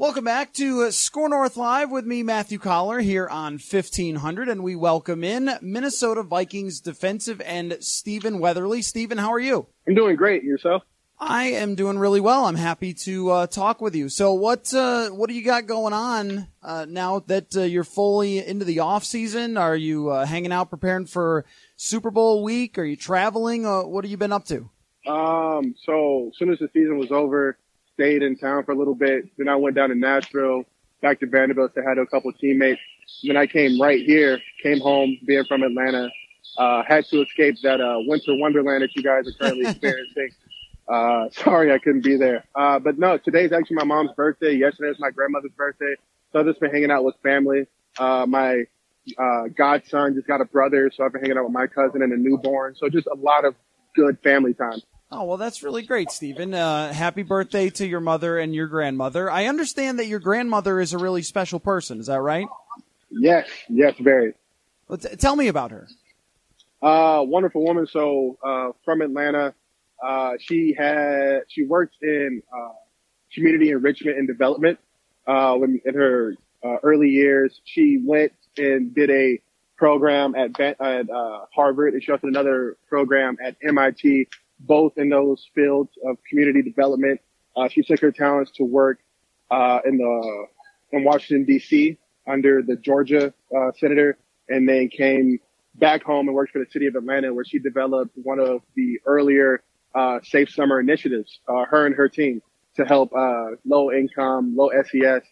Welcome back to uh, SKOR North Live with me, Matthew Coller, here on 1500, and we welcome in Minnesota Vikings defensive end Stephen Weatherly. Stephen, how are you? I'm doing great. Yourself? I am doing really well. I'm happy to uh, talk with you. So, what uh, what do you got going on uh, now that uh, you're fully into the off season? Are you uh, hanging out, preparing for Super Bowl week? Are you traveling? what have you been up to? Um, so as soon as the season was over, stayed in town for a little bit. Then I went down to Nashville, back to Vanderbilt to had a couple teammates. And Then I came right here, came home, being from Atlanta. Uh, had to escape that uh, winter wonderland that you guys are currently experiencing. Uh, sorry I couldn't be there. Uh, but no, today's actually my mom's birthday. Yesterday was my grandmother's birthday. So I've just been hanging out with family. Uh, my, uh, godson just got a brother. So I've been hanging out with my cousin and a newborn. So just a lot of good family time. Oh, well, that's really great, Stephen. Uh, happy birthday to your mother and your grandmother. I understand that your grandmother is a really special person. Is that right? Yes, yes, very. Well, t- tell me about her. Uh, wonderful woman. So, uh, from Atlanta, uh, she had, she worked in, uh, community enrichment and development, uh, when, in her, uh, early years. She went and did a program at, at, uh, Harvard and she also did another program at MIT both in those fields of community development. Uh, she took her talents to work uh, in the in Washington D.C. under the Georgia uh, senator, and then came back home and worked for the city of Atlanta, where she developed one of the earlier uh, safe summer initiatives. Uh, her and her team to help uh, low income, low SES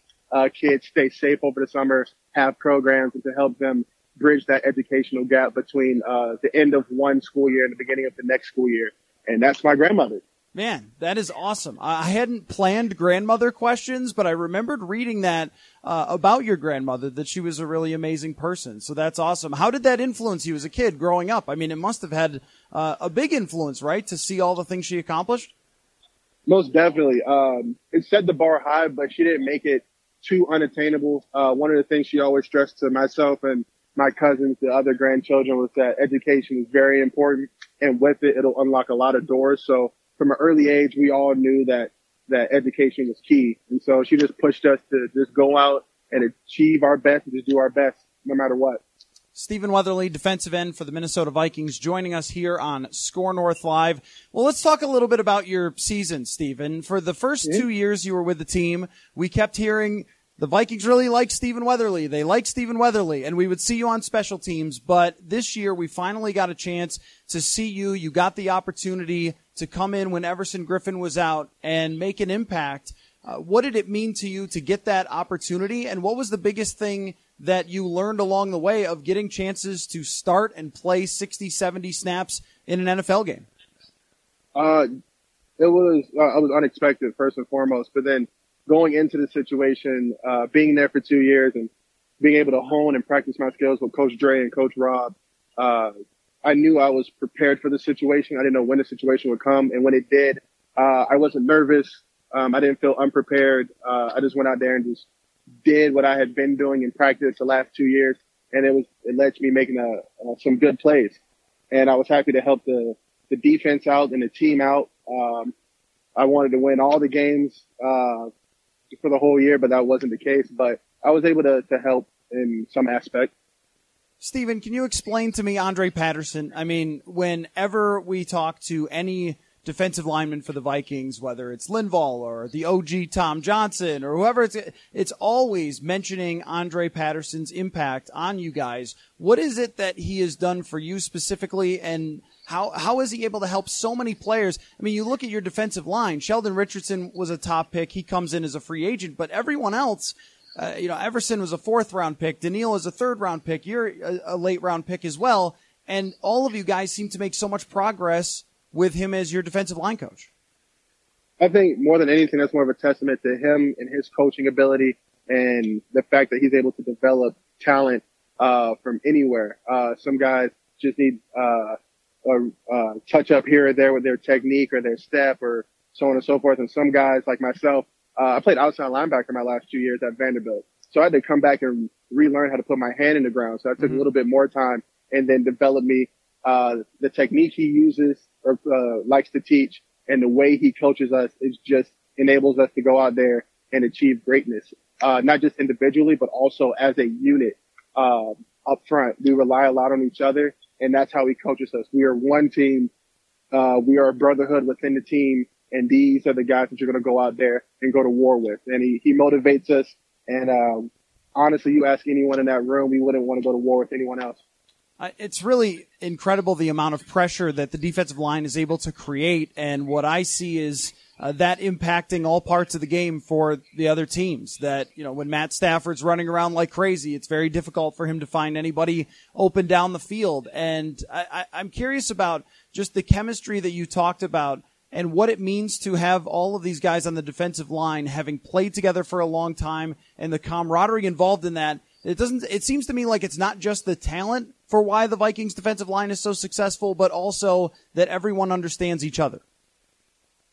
kids stay safe over the summer, have programs, and to help them bridge that educational gap between the end of one school year and the beginning of the next school year and that's my grandmother. Man, that is awesome. I hadn't planned grandmother questions, but I remembered reading that uh, about your grandmother that she was a really amazing person. So that's awesome. How did that influence you as a kid growing up? I mean, it must have had uh, a big influence, right, to see all the things she accomplished. Most definitely. Um, it set the bar high, but she didn't make it too unattainable. Uh, one of the things she always stressed to myself and my cousins, the other grandchildren, was that education is very important and with it, it'll unlock a lot of doors. So from an early age, we all knew that that education was key. And so she just pushed us to just go out and achieve our best and just do our best no matter what. Stephen Weatherly, defensive end for the Minnesota Vikings, joining us here on SKOR North Live. Well, let's talk a little bit about your season, Stephen. For the first two years you were with the team, we kept hearing the Vikings really like Stephen Weatherly. They like Stephen Weatherly, and we would see you on special teams. But this year, we finally got a chance to see you. You got the opportunity to come in when Everson Griffen was out and make an impact. Uh, what did it mean to you to get that opportunity? And what was the biggest thing that you learned along the way of getting chances to start and play 60, 70 snaps in an NFL game? Uh, it was, uh, I was unexpected first and foremost, but then going into the situation, uh, being there for two years and being able to hone and practice my skills with Coach Dre and Coach Rob, uh, I knew I was prepared for the situation. I didn't know when the situation would come, and when it did, uh, I wasn't nervous. Um, I didn't feel unprepared. Uh, I just went out there and just did what I had been doing in practice the last two years, and it was it led to me making a, uh, some good plays. And I was happy to help the the defense out and the team out. Um, I wanted to win all the games uh, for the whole year, but that wasn't the case. But I was able to, to help in some aspect. Stephen, can you explain to me Andre Patterson? I mean, whenever we talk to any defensive lineman for the Vikings, whether it's Linval or the OG Tom Johnson or whoever it's, it's always mentioning Andre Patterson's impact on you guys. What is it that he has done for you specifically and how, how is he able to help so many players? I mean, you look at your defensive line. Sheldon Richardson was a top pick. He comes in as a free agent, but everyone else, uh, you know, Everson was a fourth round pick. Danielle is a third round pick. You're a, a late round pick as well. And all of you guys seem to make so much progress with him as your defensive line coach? I think more than anything, that's more of a testament to him and his coaching ability and the fact that he's able to develop talent uh, from anywhere. Uh, some guys just need uh, a, a touch up here or there with their technique or their step or so on and so forth. And some guys like myself, uh, I played outside linebacker my last two years at Vanderbilt. So I had to come back and relearn how to put my hand in the ground. So I took mm-hmm. a little bit more time and then develop me uh, the technique he uses or uh, likes to teach and the way he coaches us is just enables us to go out there and achieve greatness, uh, not just individually, but also as a unit, uh, up front. We rely a lot on each other and that's how he coaches us. We are one team. Uh, we are a brotherhood within the team and these are the guys that you're going to go out there and go to war with. And he, he motivates us. And, um, honestly, you ask anyone in that room, we wouldn't want to go to war with anyone else. Uh, it's really incredible the amount of pressure that the defensive line is able to create, and what I see is uh, that impacting all parts of the game for the other teams. That you know, when Matt Stafford's running around like crazy, it's very difficult for him to find anybody open down the field. And I, I, I'm curious about just the chemistry that you talked about and what it means to have all of these guys on the defensive line having played together for a long time and the camaraderie involved in that. It doesn't, it seems to me like it's not just the talent for why the Vikings defensive line is so successful, but also that everyone understands each other.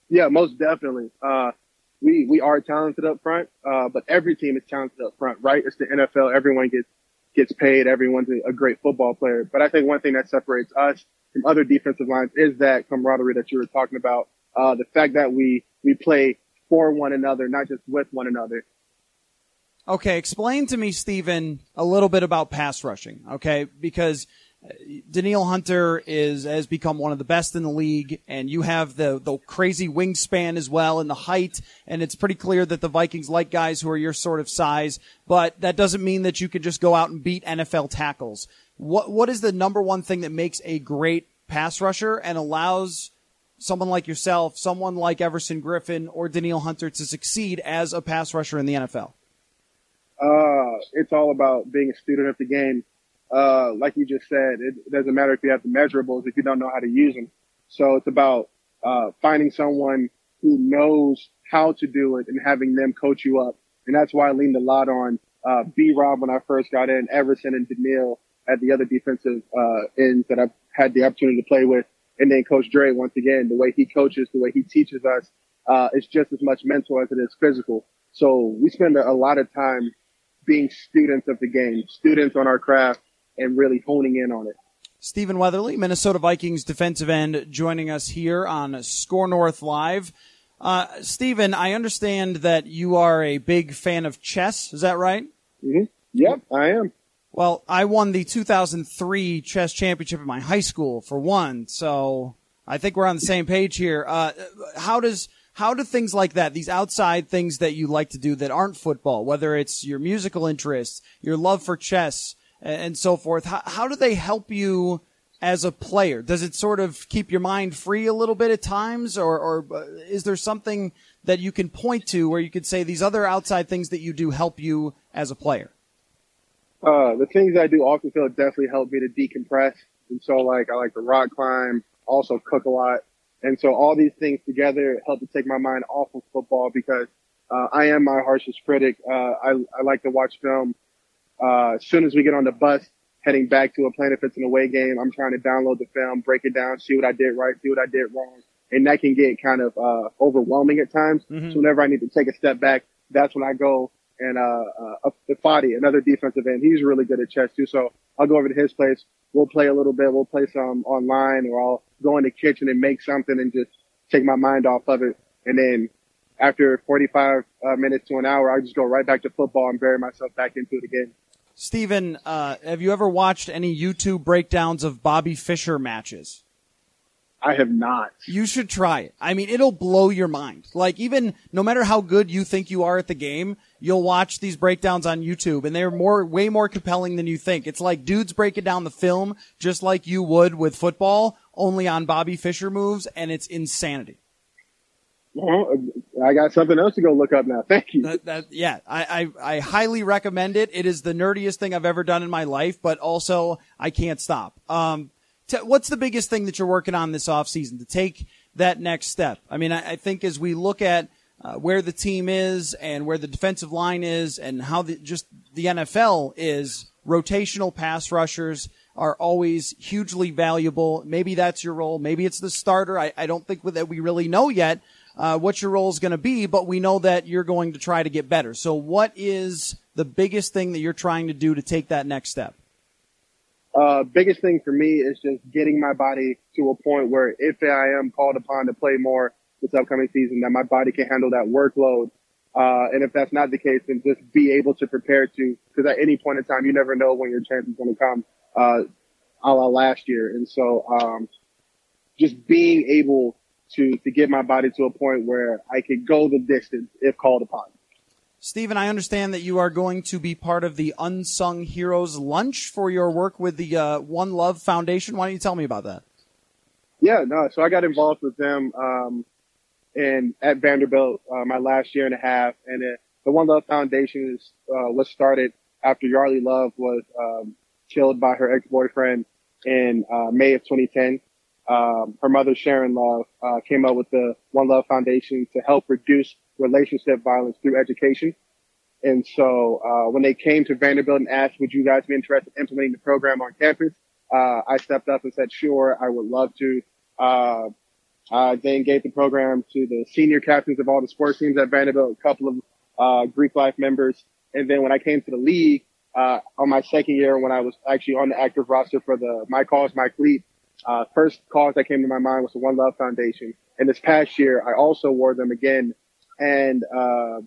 Yeah, most definitely. Uh, we, we are talented up front, uh, but every team is talented up front, right? It's the NFL. Everyone gets, gets paid. Everyone's a great football player. But I think one thing that separates us from other defensive lines is that camaraderie that you were talking about. Uh, the fact that we, we play for one another, not just with one another. Okay, explain to me, Stephen, a little bit about pass rushing. Okay, because Danielle Hunter is has become one of the best in the league, and you have the the crazy wingspan as well and the height, and it's pretty clear that the Vikings like guys who are your sort of size. But that doesn't mean that you can just go out and beat NFL tackles. What what is the number one thing that makes a great pass rusher and allows someone like yourself, someone like Everson Griffen or Danielle Hunter to succeed as a pass rusher in the NFL? Uh, it's all about being a student of the game. Uh, like you just said, it doesn't matter if you have the measurables if you don't know how to use them. So it's about, uh, finding someone who knows how to do it and having them coach you up. And that's why I leaned a lot on, uh, B Rob when I first got in, Everson and Danielle at the other defensive, uh, ends that I've had the opportunity to play with. And then Coach Dre, once again, the way he coaches, the way he teaches us, uh, it's just as much mental as it is physical. So we spend a lot of time being students of the game, students on our craft, and really honing in on it. Stephen Weatherly, Minnesota Vikings defensive end, joining us here on SKOR North Live. Uh, Stephen, I understand that you are a big fan of chess. Is that right? Mm-hmm. Yep, I am. Well, I won the 2003 chess championship in my high school for one, so I think we're on the same page here. Uh, how does how do things like that, these outside things that you like to do that aren't football, whether it's your musical interests, your love for chess, and so forth, how, how do they help you as a player? Does it sort of keep your mind free a little bit at times, or, or uh, is there something that you can point to where you could say these other outside things that you do help you as a player? Uh, the things I do often feel definitely help me to decompress. And so like, I like to rock climb, also cook a lot. And so all these things together help to take my mind off of football because uh, I am my harshest critic. Uh, I, I like to watch film. Uh, as soon as we get on the bus heading back to a Planet Fitz an away game, I'm trying to download the film, break it down, see what I did right, see what I did wrong. And that can get kind of, uh, overwhelming at times. Mm-hmm. So whenever I need to take a step back, that's when I go and, uh, uh, the Fadi, another defensive end. He's really good at chess too. So I'll go over to his place. We'll play a little bit. We'll play some online or I'll go in the kitchen and make something and just take my mind off of it. And then after 45 uh, minutes to an hour, I just go right back to football and bury myself back into it again. Stephen, uh, have you ever watched any YouTube breakdowns of Bobby Fischer matches? I have not. You should try it. I mean, it'll blow your mind. Like even no matter how good you think you are at the game, you'll watch these breakdowns on YouTube and they're more, way more compelling than you think. It's like dudes breaking down the film just like you would with football, only on Bobby Fischer moves and it's insanity. I got something else to go look up now. Thank you. That, that, yeah, I, I, I highly recommend it. It is the nerdiest thing I've ever done in my life, but also I can't stop. Um, t- what's the biggest thing that you're working on this off season to take that next step? I mean, I, I think as we look at uh, where the team is and where the defensive line is and how the, just the NFL is, rotational pass rushers are always hugely valuable. Maybe that's your role. Maybe it's the starter. I, I don't think that we really know yet uh, what your role is going to be, but we know that you're going to try to get better. So, what is the biggest thing that you're trying to do to take that next step? Uh, biggest thing for me is just getting my body to a point where if I am called upon to play more this upcoming season, that my body can handle that workload. Uh, and if that's not the case, then just be able to prepare to, because at any point in time, you never know when your chance is going to come, uh, a la last year. And so, um, just being able to to get my body to a point where I could go the distance if called upon. Stephen, I understand that you are going to be part of the Unsung Heroes Lunch for your work with the uh, One Love Foundation. Why don't you tell me about that? Yeah, no. So I got involved with them um, in at Vanderbilt uh, my last year and a half, and it, the One Love Foundation is uh, was started after Yeardley Love was um, killed by her ex boyfriend in uh, May of 2010 um, her mother, Sharon Love, uh, came up with the One Love Foundation to help reduce relationship violence through education. And so, uh, when they came to Vanderbilt and asked, would you guys be interested in implementing the program on campus? Uh, I stepped up and said, sure, I would love to. Uh, then gave the program to the senior captains of all the sports teams at Vanderbilt, a couple of, uh, Greek life members. And then when I came to the league, uh, on my second year, when I was actually on the active roster for the My Cause, My Cleat, uh, first cause that came to my mind was the One Love Foundation. And this past year, I also wore them again. And, uh,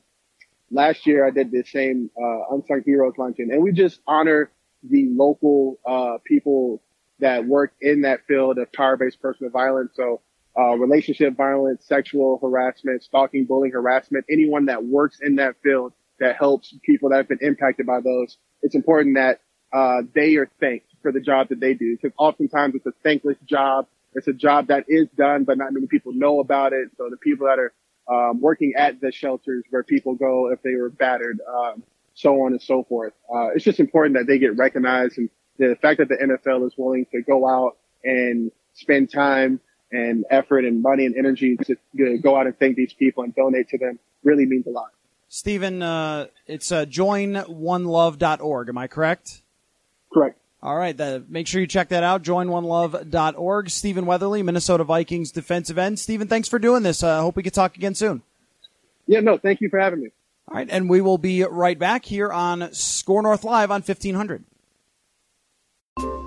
last year I did the same, uh, Unsung Heroes luncheon and we just honor the local, uh, people that work in that field of power-based personal violence. So, uh, relationship violence, sexual harassment, stalking, bullying, harassment, anyone that works in that field that helps people that have been impacted by those. It's important that, uh, they are thanked for the job that they do because oftentimes it's a thankless job. It's a job that is done, but not many people know about it. So the people that are um, working at the shelters where people go if they were battered, um, so on and so forth. Uh, it's just important that they get recognized and the fact that the NFL is willing to go out and spend time and effort and money and energy to go out and thank these people and donate to them really means a lot. Stephen, uh, it's uh, joinonelove.org. Am I correct? Correct. All right, the, make sure you check that out. JoinOneLove.org. Stephen Weatherly, Minnesota Vikings defensive end. Stephen, thanks for doing this. I uh, hope we could talk again soon. Yeah, no, thank you for having me. All right, and we will be right back here on SKOR North Live on 1500.